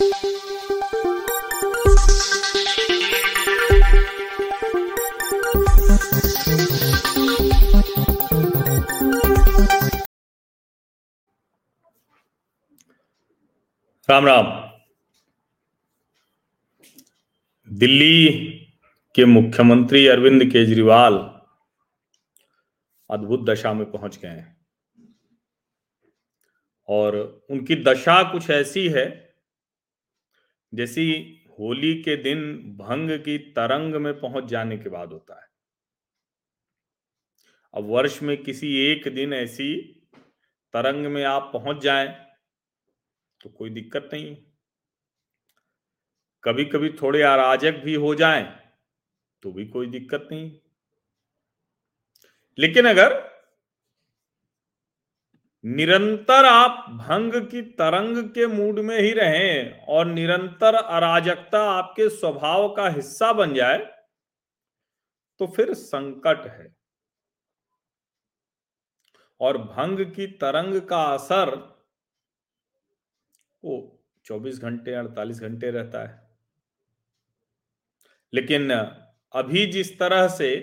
राम राम। दिल्ली के मुख्यमंत्री अरविंद केजरीवाल अद्भुत दशा में पहुँच गए हैं। और उनकी दशा कुछ ऐसी है जैसी होली के दिन भंग की तरंग में पहुँच जाने के बाद होता है। अब वर्ष में किसी एक दिन ऐसी तरंग में आप पहुँच जाए तो कोई दिक्कत नहीं कभी कभी थोड़े अराजक भी हो जाएँ तो भी कोई दिक्कत नहीं लेकिन अगर निरंतर आप भंग की तरंग के मूड में ही रहें और निरंतर अराजकता आपके स्वभाव का हिस्सा बन जाए तो फिर संकट है। और भंग की तरंग का असर वो 24 घंटे 48 घंटे रहता है। लेकिन अभी जिस तरह से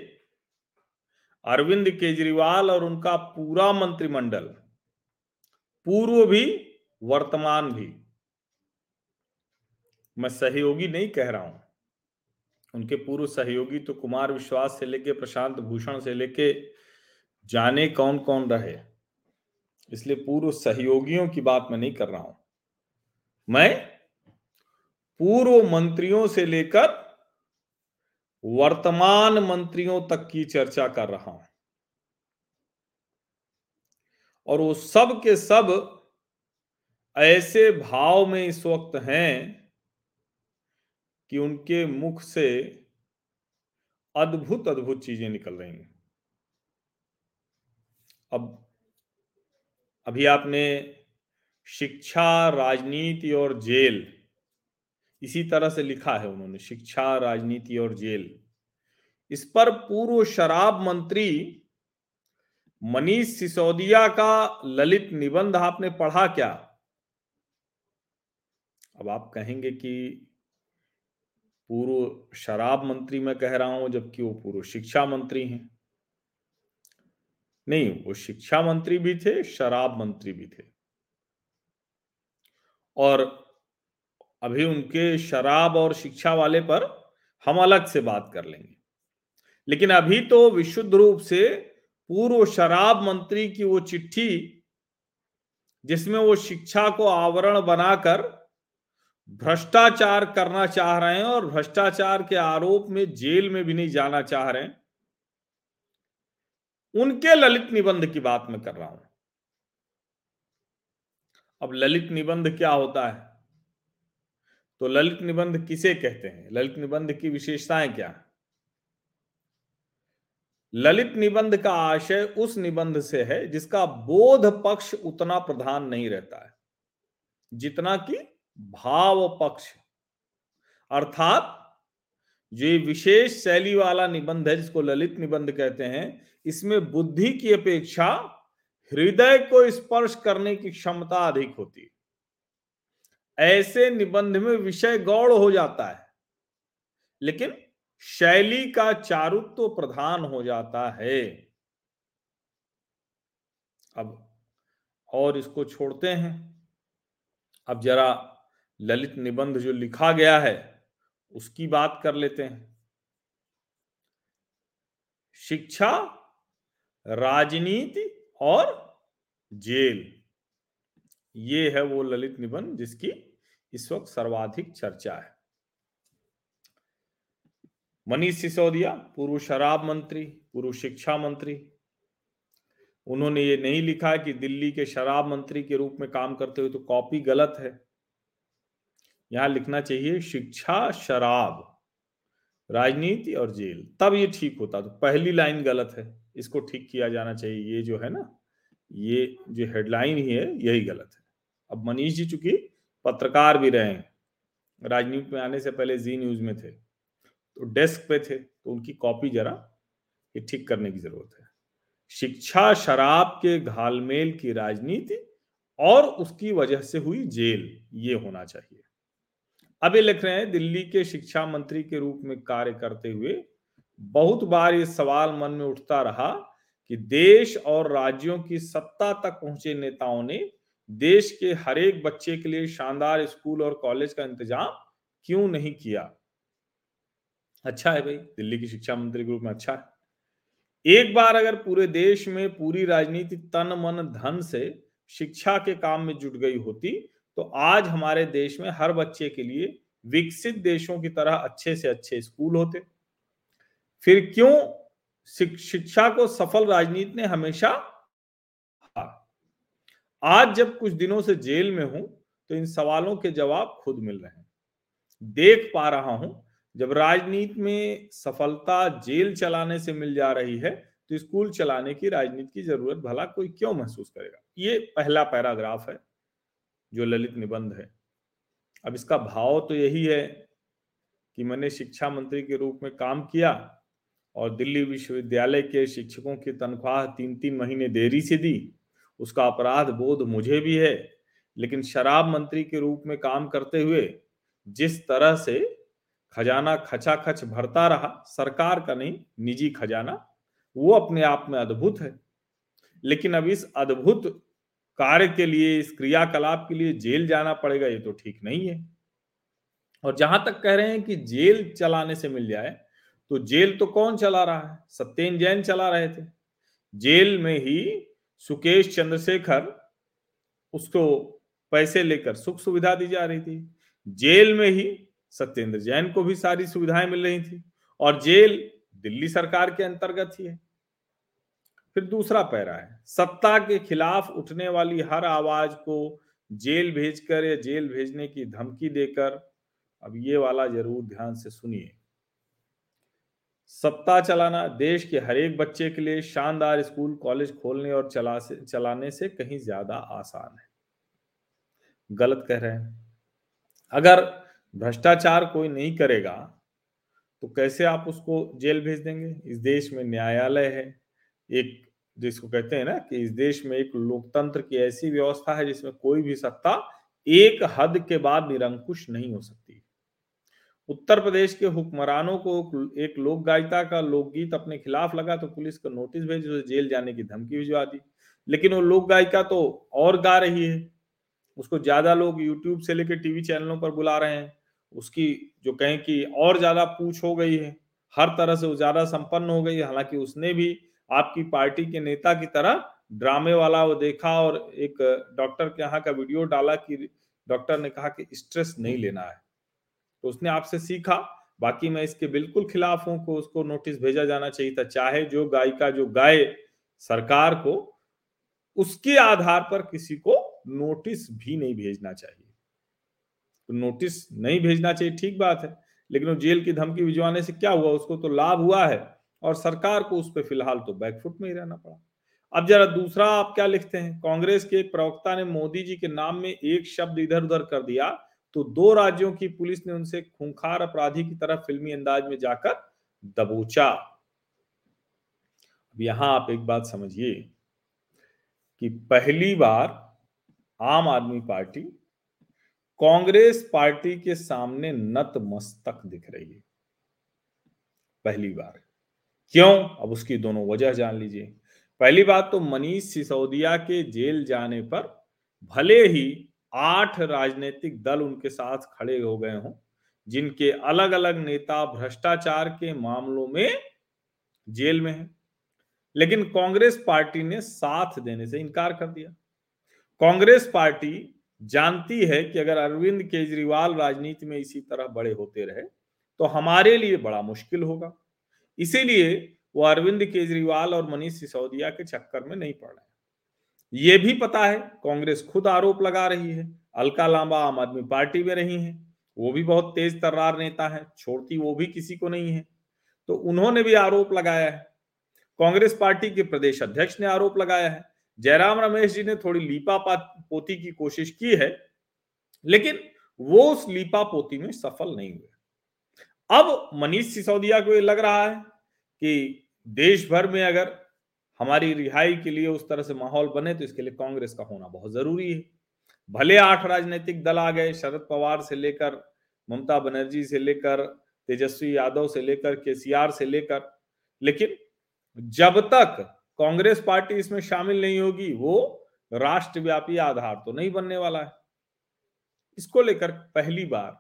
अरविंद केजरीवाल और उनका पूरा मंत्रिमंडल पूर्व भी, वर्तमान भी। मैं सहयोगी नहीं कह रहा हूँ। उनके पूर्व सहयोगी तो कुमार विश्वास से लेके प्रशांत भूषण से लेके जाने कौन कौन रहे। इसलिए पूर्व सहयोगियों की बात मैं नहीं कर रहा हूँ। मैं पूर्व मंत्रियों से लेकर वर्तमान मंत्रियों तक की चर्चा कर रहा हूँ। और वो सब के सब ऐसे भाव में इस वक्त हैं कि उनके मुख से अद्भुत अद्भुत चीज़ें निकल रही हैं। अब, अभी आपने शिक्षा, राजनीति और जेल, इसी तरह से लिखा है उन्होंने, शिक्षा, राजनीति और जेल, इस पर पूर्व शराब मंत्री मनीष सिसोदिया का ललित निबंध आपने पढ़ा क्या? अब आप कहेंगे कि पूर्व शराब मंत्री मैं कह रहा हूँ, जबकि वो पूर्व शिक्षा मंत्री हैं। नहीं, वो शिक्षा मंत्री भी थे, शराब मंत्री भी थे। और अभी उनके शराब और शिक्षा वाले पर हम अलग से बात कर लेंगे। लेकिन अभी तो विशुद्ध रूप से पूर्व शराब मंत्री की वो चिट्ठी, जिसमें वो शिक्षा को आवरण बनाकर भ्रष्टाचार करना चाह रहे हैं और भ्रष्टाचार के आरोप में जेल में भी नहीं जाना चाह रहे हैं। उनके ललित निबंध की बात मैं कर रहा हूँ। अब ललित निबंध क्या होता है? तो ललित निबंध किसे कहते हैं? ललित निबंध की विशेषताएँ क्या ललित निबंध का आशय उस निबंध से है जिसका बोध पक्ष उतना प्रधान नहीं रहता है, जितना कि भाव पक्ष। अर्थात जो विशेष शैली वाला निबंध है जिसको ललित निबंध कहते हैं, इसमें बुद्धि की अपेक्षा हृदय को स्पर्श करने की क्षमता अधिक होती है। ऐसे निबंध में विषय गौड़ हो जाता है, लेकिन शैली का चारुत्व प्रधान हो जाता है। अब और इसको छोड़ते हैं। अब जरा ललित निबंध जो लिखा गया है, उसकी बात कर लेते हैं। शिक्षा, राजनीति और जेल। ये है वो ललित निबंध जिसकी इस वक्त सर्वाधिक चर्चा है। मनीष सिसोदिया, पूर्व शराब मंत्री, पूर्व शिक्षा मंत्री। उन्होंने ये नहीं लिखा कि दिल्ली के शराब मंत्री के रूप में काम करते हुए तो कॉपी गलत है। यहाँ लिखना चाहिए, शिक्षा, शराब, राजनीति और जेल, तब ये ठीक होता। तो पहली लाइन गलत है, इसको ठीक किया जाना चाहिए, ये जो है ना, ये जो हेडलाइन ही है, यही गलत है। अब मनीष जी चूँकि पत्रकार भी रहे हैं राजनीति में आने से पहले जी न्यूज़ में थे तो डेस्क पे थे तो उनकी कॉपी जरा ये ठीक करने की ज़रूरत है। शिक्षा शराब के घालमेल की राजनीति और उसकी वजह से हुई जेल, ये होना चाहिए। अब ये लिख रहे हैं, दिल्ली के शिक्षा मंत्री के रूप में कार्य करते हुए बहुत बार ये सवाल मन में उठता रहा कि देश और राज्यों की सत्ता तक पहुँचे नेताओं ने देश के हर एक बच्चे के लिए शानदार स्कूल और कॉलेज का इंतज़ाम क्यों नहीं किया? अच्छा है भाई, दिल्ली की शिक्षा मंत्री के रूप में अच्छा है। एक बार अगर पूरे देश में पूरी राजनीति तन, मन, धन से शिक्षा के काम में जुट गई होती तो आज हमारे देश में हर बच्चे के लिए विकसित देशों की तरह अच्छे से अच्छे स्कूल होते। फिर क्यों शिक्षा को सफल राजनीति ने हमेशा आज जब कुछ दिनों से जेल में हूँ तो इन सवालों के जवाब खुद मिल रहे हैं। देख पा रहा हूँ जब राजनीति में सफलता जेल चलाने से मिल जा रही है तो स्कूल चलाने की राजनीति की ज़रूरत भला कोई क्यों महसूस करेगा? ये पहला पैराग्राफ है, जो ललित निबंध है। अब इसका भाव तो यही है कि मैंने शिक्षा मंत्री के रूप में काम किया और दिल्ली विश्वविद्यालय के शिक्षकों की तनख्वाह तीन तीन महीने देरी से दी। उसका अपराध बोध मुझे भी है, लेकिन शराब मंत्री के रूप में काम करते हुए जिस तरह से खजाना खचाखच भरता रहा, सरकार का नहीं, निजी खजाना, वो अपने आप में अद्भुत है। लेकिन अब इस अद्भुत कार्य के लिए, इस क्रियाकलाप के लिए जेल जाना पड़ेगा, ये तो ठीक नहीं है। और जहाँ तक कह रहे हैं कि जेल चलाने से मिल जाए तो जेल तो कौन चला रहा है? सत्येन जैन चला रहे थे। जेल में ही सुकेश चंद्रशेखर उसको पैसे लेकर सुख सुविधा दी जा रही थी। जेल में ही सत्येंद्र जैन को भी सारी सुविधाएँ मिल रही थी और जेल दिल्ली सरकार के अंतर्गत ही है। फिर दूसरा पैरा है, सत्ता के खिलाफ उठने वाली हर आवाज़ को जेल भेजकर या जेल भेजने की धमकी देकर, अब ये वाला ज़रूर ध्यान से सुनिए। सत्ता चलाना, देश के हर एक बच्चे के लिए शानदार स्कूल, कॉलेज खोलने और चला से, चलाने से कहीं ज़्यादा आसान है। गलत कह रहे हैं। अगर भ्रष्टाचार कोई नहीं करेगा तो कैसे आप उसको जेल भेज देंगे? इस देश में न्यायालय है, एक जिसको कहते हैं ना कि इस देश में एक लोकतंत्र की ऐसी व्यवस्था है जिसमें कोई भी सत्ता एक हद के बाद निरंकुश नहीं हो सकती। उत्तर प्रदेश के हुक्मरानों को एक लोक गायिका का लोकगीत अपने खिलाफ लगा तो पुलिस को नोटिस भेज, उसे जेल जाने की धमकी भिजवा दी। लेकिन वो लोक गायिका तो और गा रही है। उसको ज़्यादा लोग यूट्यूब से लेकर टीवी चैनलों पर बुला रहे हैं, उसकी जो कहें कि और ज़्यादा पूछ हो गई है, हर तरह से वो ज़्यादा संपन्न हो गई हालाँकि उसने भी आपकी पार्टी के नेता की तरह ड्रामे वाला वो देखा और एक डॉक्टर के यहाँ का वीडियो डाला कि डॉक्टर ने कहा कि स्ट्रेस नहीं लेना है। तो उसने आपसे सीखा, बाकी मैं इसके बिल्कुल खिलाफ हूँ, को उसको नोटिस भेजा जाना चाहिए था, चाहे जो गायिका जो गाय सरकार को, उसके आधार पर किसी को नोटिस भी नहीं भेजना चाहिए। तो नोटिस नहीं भेजना चाहिए, ठीक बात है, लेकिन वो जेल की धमकी भिजवाने से क्या हुआ? उसको तो लाभ हुआ है और सरकार को उस पर फ़िलहाल तो बैकफुट में ही रहना पड़ा। अब जरा दूसरा आप क्या लिखते हैं? कांग्रेस के एक प्रवक्ता ने मोदी जी के नाम में एक शब्द इधर उधर कर दिया तो दो राज्यों की पुलिस ने उनसे खूंखार अपराधी की तरह फिल्मी अंदाज में जाकर दबोचा। अब यहाँ आप एक बात समझिए कि पहली बार आम आदमी पार्टी, कांग्रेस पार्टी के सामने नतमस्तक दिख रही है। पहली बार। क्यों? अब उसकी दोनों वजह जान लीजिए। पहली बात तो मनीष सिसोदिया के जेल जाने पर भले ही आठ राजनीतिक दल उनके साथ खड़े हो गए हों, जिनके अलग अलग नेता भ्रष्टाचार के मामलों में जेल में हैं, लेकिन कांग्रेस पार्टी ने साथ देने से इनकार कर दिया। कांग्रेस पार्टी जानती है कि अगर अरविंद केजरीवाल राजनीति में इसी तरह बड़े होते रहे तो हमारे लिए बड़ा मुश्किल होगा। इसीलिए वो अरविंद केजरीवाल और मनीष सिसोदिया के चक्कर में नहीं पड़ रहे ये भी पता है, कांग्रेस खुद आरोप लगा रही है। अलका लांबा आम आदमी पार्टी में रही है। वो भी बहुत तेज तर्रार नेता है, छोड़ती वो भी किसी को नहीं है। तो उन्होंने भी आरोप लगाया है। कांग्रेस पार्टी के प्रदेश अध्यक्ष ने आरोप लगाया है। जयराम रमेश जी ने थोड़ी लीपा पोती की कोशिश की है, लेकिन वो उस लीपा पोती में सफल नहीं हुए। अब मनीष सिसोदिया को ये लग रहा है कि देश भर में अगर हमारी रिहाई के लिए उस तरह से माहौल बने तो इसके लिए कांग्रेस का होना बहुत ज़रूरी है। भले आठ राजनीतिक दल आ गए, शरद पवार से लेकर ममता बनर्जी से लेकर तेजस्वी यादव से लेकर केसीआर से लेकर, लेकिन जब तक कांग्रेस पार्टी इसमें शामिल नहीं होगी, वो राष्ट्रव्यापी आधार तो नहीं बनने वाला है। इसको लेकर पहली बार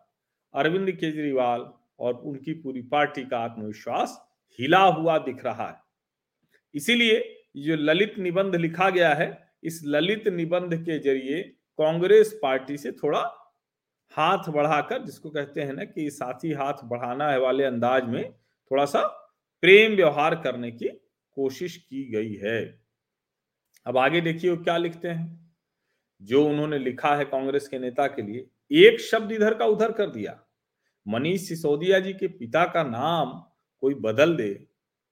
अरविंद केजरीवाल और उनकी पूरी पार्टी का आत्मविश्वास हिला हुआ दिख रहा है। इसीलिए जो ललित निबंध लिखा गया है, इस ललित निबंध के ज़रिए कांग्रेस पार्टी से थोड़ा हाथ बढ़ाकर, जिसको कहते हैं ना कि साथी हाथ बढ़ाना है वाले अंदाज में थोड़ा सा प्रेम व्यवहार करने की कोशिश की गई है। अब आगे देखिए क्या लिखते हैं। जो उन्होंने लिखा है कांग्रेस के नेता के लिए, एक शब्द इधर का उधर कर दिया। मनीष सिसोदिया जी के पिता का नाम कोई बदल दे,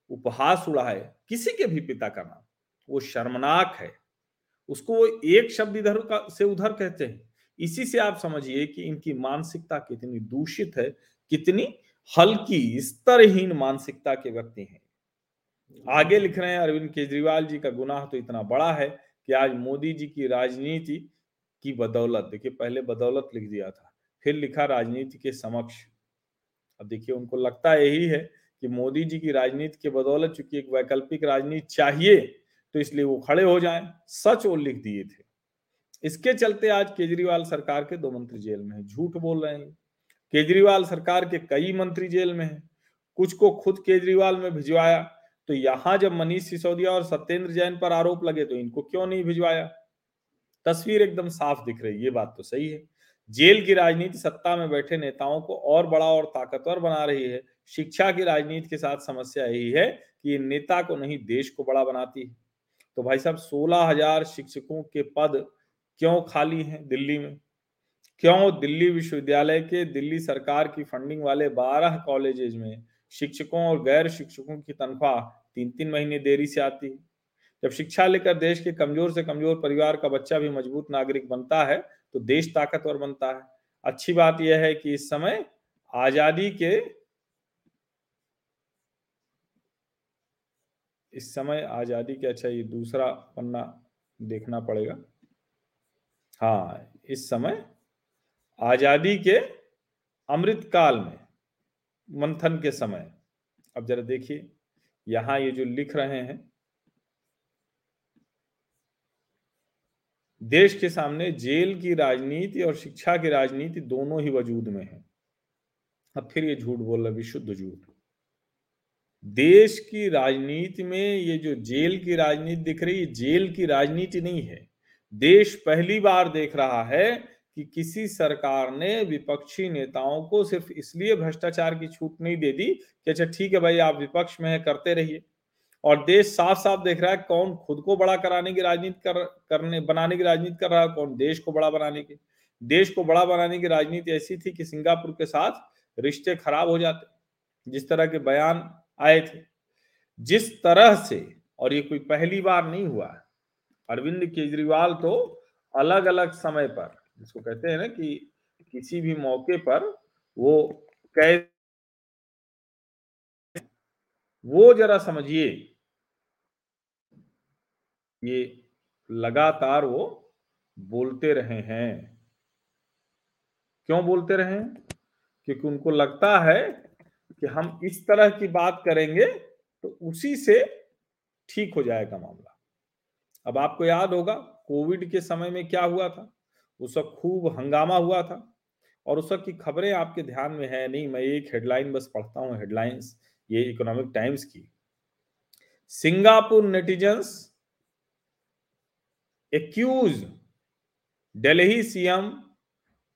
उपहास उड़ाए, किसी के भी पिता का नाम, वो शर्मनाक है। उसको वो एक शब्द इधर का, से उधर कहते हैं। इसी से आप समझिए कि इनकी मानसिकता कितनी दूषित है, कितनी हल्की, स्तरहीन मानसिकता के व्यक्ति हैं। आगे लिख रहे हैं, अरविंद केजरीवाल जी का गुनाह तो इतना बड़ा है कि आज मोदी जी की राजनीति की बदौलत, देखिए पहले बदौलत लिख दिया था, फिर लिखा राजनीति के समक्ष। अब देखिए, उनको लगता यही है कि मोदी जी की राजनीति के बदौलत, चूँकि एक वैकल्पिक राजनीति चाहिए तो इसलिए वो खड़े हो जाएँ, सच वो लिख दिए थे। इसके चलते आज केजरीवाल सरकार के दो मंत्री जेल में है, झूठ बोल रहे हैं। केजरीवाल सरकार के कई मंत्री जेल में हैं, कुछ को खुद केजरीवाल में भिजवाया तो यहाँ जब मनीष सिसोदिया और सत्येंद्र जैन पर आरोप लगे तो इनको क्यों नहीं भिजवाया? तस्वीर एकदम साफ़ दिख रही ये बात तो सही है। जेल की राजनीति सत्ता में बैठे नेताओं को और बड़ा और ताकतवर बना रही है। शिक्षा की राजनीति के साथ समस्या यही है कि ये नेता को नहीं, देश को बड़ा बनाती है। तो भाई साहब, सोलह हज़ार शिक्षकों के पद क्यों खाली हैं दिल्ली में? क्यों दिल्ली विश्वविद्यालय के दिल्ली सरकार की फंडिंग वाले बारह कॉलेजेस में शिक्षकों और गैर शिक्षकों की तनख्वाह तीन तीन महीने देरी से आती है। जब शिक्षा लेकर देश के कमज़ोर से कमज़ोर परिवार का बच्चा भी मज़बूत नागरिक बनता है तो देश ताकतवर बनता है। अच्छी बात यह है कि इस समय आज़ादी के इस समय आज़ादी के अच्छा ये दूसरा पन्ना देखना पड़ेगा। हाँ इस समय आज़ादी के अमृत काल में मंथन के समय। अब जरा देखिए, यहाँ ये जो लिख रहे हैं, देश के सामने जेल की राजनीति और शिक्षा की राजनीति दोनों ही वजूद में है। अब फिर ये झूठ बोल रहा विशुद्ध झूठ। देश की राजनीति में ये जो जेल की राजनीति दिख रही है जेल की राजनीति नहीं है। देश पहली बार देख रहा है कि किसी सरकार ने विपक्षी नेताओं को सिर्फ़ इसलिए भ्रष्टाचार की छूट नहीं दे दी कि अच्छा ठीक है भाई, आप विपक्ष में है, करते रहिए। और देश साफ़ साफ़ देख रहा है कौन खुद को बड़ा कराने की राजनीति कर, करने, बनाने की राजनीति कर रहा है, कौन देश को बड़ा बनाने की। देश को बड़ा बनाने की राजनीति ऐसी थी कि सिंगापुर के साथ रिश्ते खराब हो जाते, जिस तरह के बयान आए थे। जिस तरह से, और ये कोई पहली बार नहीं हुआ, अरविंद केजरीवाल तो अलग अलग समय पर जिसको कहते हैं ना कि किसी भी मौके पर वो कै वो जरा समझिए। ये लगातार वो बोलते रहे हैं। क्यों बोलते रहे क्योंकि उनको लगता है कि हम इस तरह की बात करेंगे तो उसी से ठीक हो जाएगा मामला। अब आपको याद होगा, कोविड के समय में क्या हुआ था? उस वक्त खूब हंगामा हुआ था और उस वक्त की खबरें आपके ध्यान में है। नहीं, मैं एक हेडलाइन बस पढ़ता हूँ हेडलाइंस ये इकोनॉमिक टाइम्स की। Singapore netizens accuse Delhi CM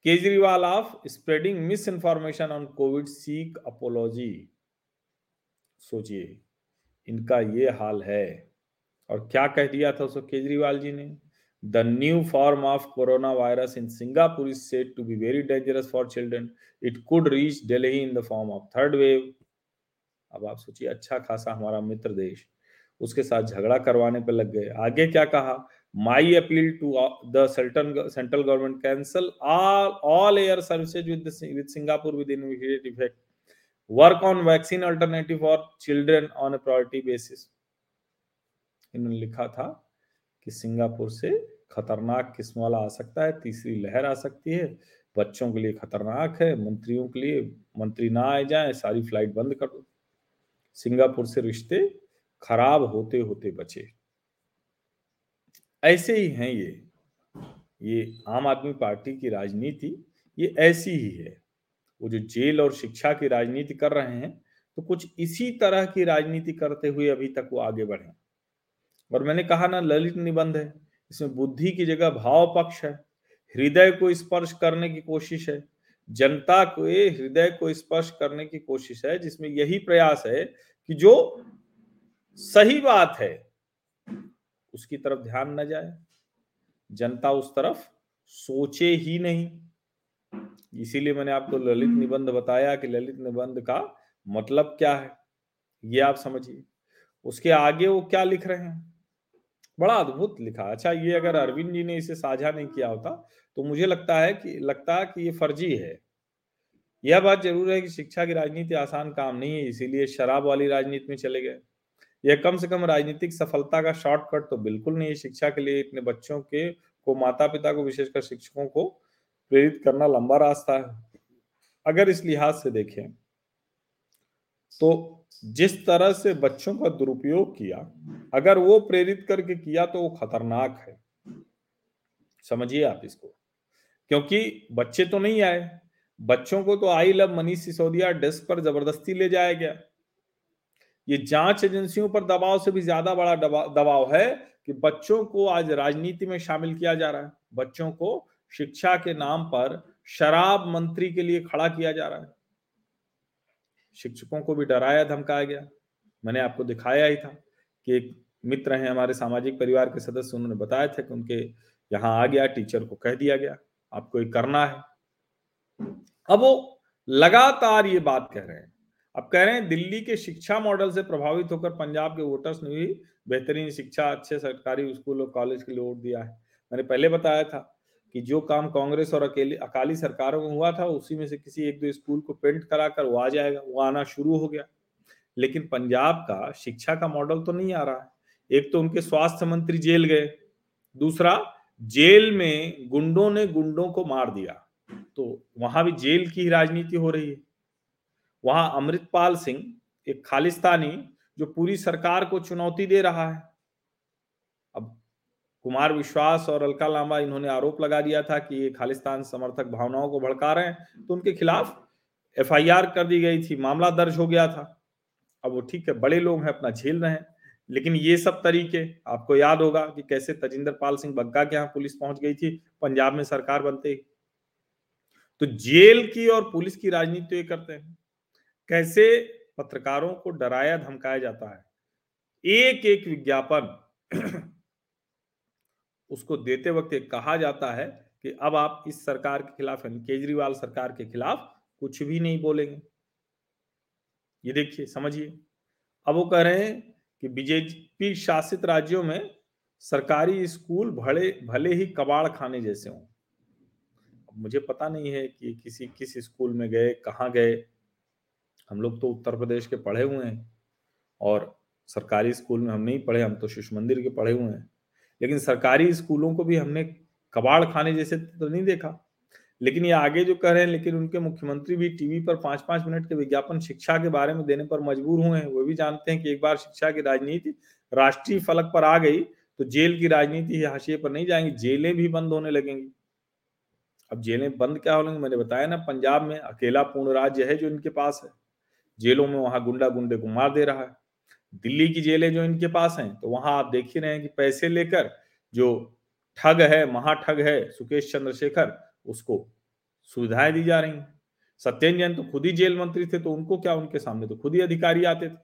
Kejriwal of spreading misinformation on Covid seek apology सोचिए, इनका ये हाल है और क्या कह दिया था उसको केजरीवाल जी ने? New form of corona virus in Singapore is said to be very dangerous for children it could reach Delhi in the form of third wave अब आप सोचिए अच्छा खासा हमारा मित्र देश, उसके साथ झगड़ा करवाने पर लग गए। आगे क्या कहा? My appeal to the central government cancel all all air services with with Singapore with immediate effect work on vaccine alternative for children on a priority basis इन्होंने लिखा था कि सिंगापुर से खतरनाक किस्म वाला आ सकता है, तीसरी लहर आ सकती है। बच्चों के लिए खतरनाक है, मंत्रियों के लिए मंत्री ना आए जाए, सारी फ़्लाइट बंद कर दो। सिंगापुर से रिश्ते खराब होते होते बचे। ऐसे ही हैं ये। ये आम आदमी पार्टी की राजनीति, ये ऐसी ही है। वो जो जेल और शिक्षा की राजनीति कर रहे हैं तो कुछ इसी तरह की राजनीति करते हुए अभी तक वो आगे बढ़े। और मैंने कहा, ना, ललित निबंध है। इसमें बुद्धि की जगह भाव पक्ष है। हृदय को स्पर्श करने की कोशिश है। जनता को, हृदय को स्पर्श करने की कोशिश है, जिसमें यही प्रयास है कि जो सही बात है, उसकी तरफ़ ध्यान न जाए। जनता उस तरफ़ सोचे ही नहीं। इसीलिए मैंने आपको ललित निबंध बताया कि ललित निबंध का मतलब क्या है। ये आप समझिए। उसके आगे वो क्या लिख रहे हैं? बड़ा अद्भुत लिखा अच्छा ये अगर अरविंद जी ने इसे साझा नहीं किया होता तो मुझे लगता है कि, लगता कि ये फर्जी है। यह बात ज़रूर है कि शिक्षा की राजनीति आसान काम नहीं है, इसीलिए शराब वाली राजनीति में चले गए। यह कम से कम राजनीतिक सफलता का शॉर्टकट तो बिल्कुल नहीं है। शिक्षा के लिए इतने बच्चों के, को माता पिता को, विशेषकर शिक्षकों को प्रेरित करना लंबा रास्ता है। अगर इस लिहाज से देखें तो जिस तरह से बच्चों का दुरुपयोग किया, अगर वो प्रेरित करके किया तो वो खतरनाक है। समझिए आप इसको। क्योंकि बच्चे तो नहीं आए। बच्चों को तो I love Manish Sisodia desk पर ज़बरदस्ती ले जाया गया। ये जाँच एजेंसियों पर दबाव से भी ज़्यादा बड़ा दबाव है कि बच्चों को आज राजनीति में शामिल किया जा रहा है। बच्चों को शिक्षा के नाम पर शराब मंत्री के लिए खड़ा किया जा रहा है। शिक्षकों को भी डराया, धमकाया गया। मैंने आपको दिखाया ही था कि एक मित्र हैं हमारे सामाजिक परिवार के सदस्य, उन्होंने बताया था कि उनके यहाँ आ गया, टीचर को कह दिया गया, आपको ये करना है। अब वो लगातार ये बात कह रहे हैं। अब कह रहे हैं, दिल्ली के शिक्षा मॉडल से प्रभावित होकर पंजाब के वोटर्स ने भी बेहतरीन शिक्षा, अच्छे सरकारी स्कूल और कॉलेज के लिए वोट दिया है। मैंने पहले बताया था कि जो काम कांग्रेस और अकेले, अकाली सरकारों में हुआ था, उसी में से किसी एक दो स्कूल को पेंट कराकर वो आ जाएगा, वो आना शुरू हो गया। लेकिन पंजाब का शिक्षा का मॉडल तो नहीं आ रहा है। एक तो उनके स्वास्थ्य मंत्री जेल गए, दूसरा जेल में गुंडों ने गुंडों को मार दिया तो वहाँ भी जेल की राजनीति हो रही है। वहाँ अमृतपाल सिंह, एक खालिस्तानी, जो पूरी सरकार को चुनौती दे रहा है कुमार विश्वास और अलका लांबा, इन्होंने आरोप लगा दिया था कि ये खालिस्तान समर्थक भावनाओं को भड़का रहे हैं। तो उनके खिलाफ एफआईआर कर दी गई थी, मामला दर्ज हो गया था। अब वो ठीक है, बड़े लोग हैं, अपना झेल रहे हैं। लेकिन ये सब तरीके, आपको याद होगा कि कैसे तजिंदर पाल सिंह बग्गा के यहाँ पुलिस पहुँच गई थी, पंजाब में सरकार बनते ही। तो जेल की और पुलिस की राजनीति तो ये करते हैं। कैसे पत्रकारों को डराया, धमकाया जाता है। एक एक विज्ञापन उसको देते वक्त कहा जाता है कि अब आप इस सरकार के खिलाफ केजरीवाल सरकार के खिलाफ कुछ भी नहीं बोलेंगे। ये देखिए, समझिए। अब वो कह रहे हैं कि बीजेपी शासित राज्यों में सरकारी स्कूल भले भले ही कबाड़ खाने जैसे हों। मुझे पता नहीं है कि किसी, किस स्कूल में गए, कहाँ गए। हम लोग तो उत्तर प्रदेश के पढ़े हुए हैं और सरकारी स्कूल में हम नहीं पढ़े, हम तो शिशु मंदिर के पढ़े हुए हैं। लेकिन सरकारी स्कूलों को भी हमने कबाड़ खाने जैसे तो नहीं देखा। लेकिन ये आगे जो कह रहे हैं, लेकिन उनके मुख्यमंत्री भी टीवी पर पाँच पाँच मिनट के विज्ञापन शिक्षा के बारे में देने पर मजबूर हुए हैं। वो भी जानते हैं कि एक बार शिक्षा की राजनीति राष्ट्रीय फलक पर आ गई तो जेल की राजनीति हाशिए पर नहीं जाएँगी, जेलें भी बंद होने लगेंगी। अब जेलें बंद क्या हो मैंने बताया ना, पंजाब में अकेला पूर्ण राज्य है जो इनके पास है। जेलों में वहाँ गुंडा गुंडे को मार दे रहा है। दिल्ली की जेलें जो इनके पास हैं तो वहाँ आप देख ही रहे हैं कि पैसे लेकर जो ठग है, महाठग है सुकेश चंद्रशेखर, उसको सुविधाएँ दी जा रही हैं। जैन तो खुद ही जेल मंत्री थे तो उनको क्या उनके सामने? तो खुद ही अधिकारी आते थे।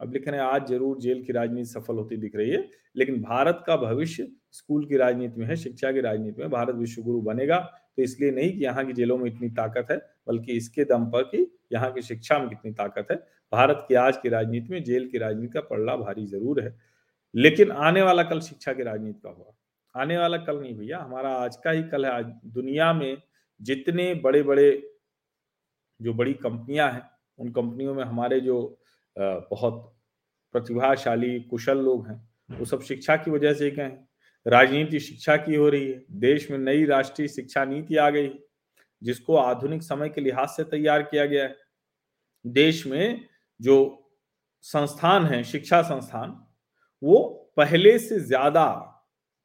अब लिख रहे हैं, आज ज़रूर जेल की राजनीति सफल होती दिख रही है, लेकिन भारत का भविष्य स्कूल की राजनीति में है, शिक्षा की राजनीति में, भारत विश्व गुरु बनेगा तो इसलिए नहीं कि यहाँ की जेलों में इतनी ताकत है, बल्कि इसके दम पर कि यहाँ की शिक्षा में कितनी ताकत है भारत की आज की राजनीति में जेल की राजनीति का पड़ला भारी ज़रूर है। लेकिन आने वाला कल शिक्षा की राजनीति का होगा। आने वाला कल नहीं भैया, हमारा आज का ही कल है। आज दुनिया में जितने बड़े बड़े जो बड़ी कंपनियाँ हैं, उन कंपनियों में हमारे जो बहुत प्रतिभाशाली, कुशल लोग हैं, वो सब शिक्षा की वजह से गए हैं राजनीति शिक्षा की हो रही है। देश में नई राष्ट्रीय शिक्षा नीति आ गई, जिसको आधुनिक समय के लिहाज से तैयार किया गया है। देश में जो संस्थान है, शिक्षा संस्थान, वो पहले से ज़्यादा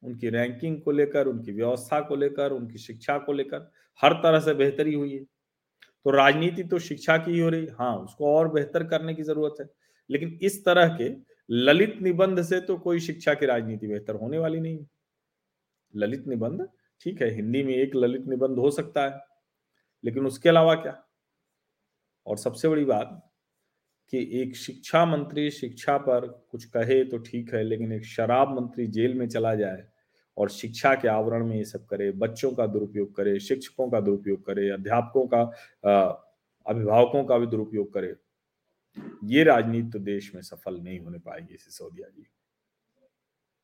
उनकी रैंकिंग को लेकर, उनकी व्यवस्था को लेकर, उनकी शिक्षा को लेकर हर तरह से बेहतरी हुई है। तो राजनीति तो शिक्षा की ही हो रही हाँ उसको और बेहतर करने की ज़रूरत है, लेकिन इस तरह के ललित निबंध से तो कोई शिक्षा की राजनीति बेहतर होने वाली नहीं ललित निबंध, ठीक है, हिंदी में एक ललित निबंध हो सकता है, लेकिन उसके अलावा क्या? और सबसे बड़ी बात कि एक शिक्षा मंत्री शिक्षा पर कुछ कहे तो ठीक है, लेकिन एक शराब मंत्री जेल में चला जाए और शिक्षा के आवरण में ये सब करे, बच्चों का दुरुपयोग करे, शिक्षकों का दुरुपयोग करे, अध्यापकों का अभिभावकों का भी दुरुपयोग करे, ये राजनीति तो देश में सफल नहीं होने पाएगी सिसोदिया जी।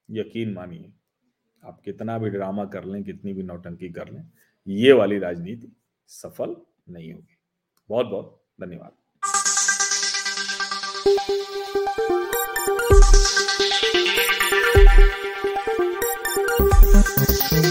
यकीन मानिए, आप कितना भी ड्रामा कर लें, कितनी भी नौटंकी कर लें, ये वाली राजनीति सफल नहीं होगी। बहुत बहुत धन्यवाद।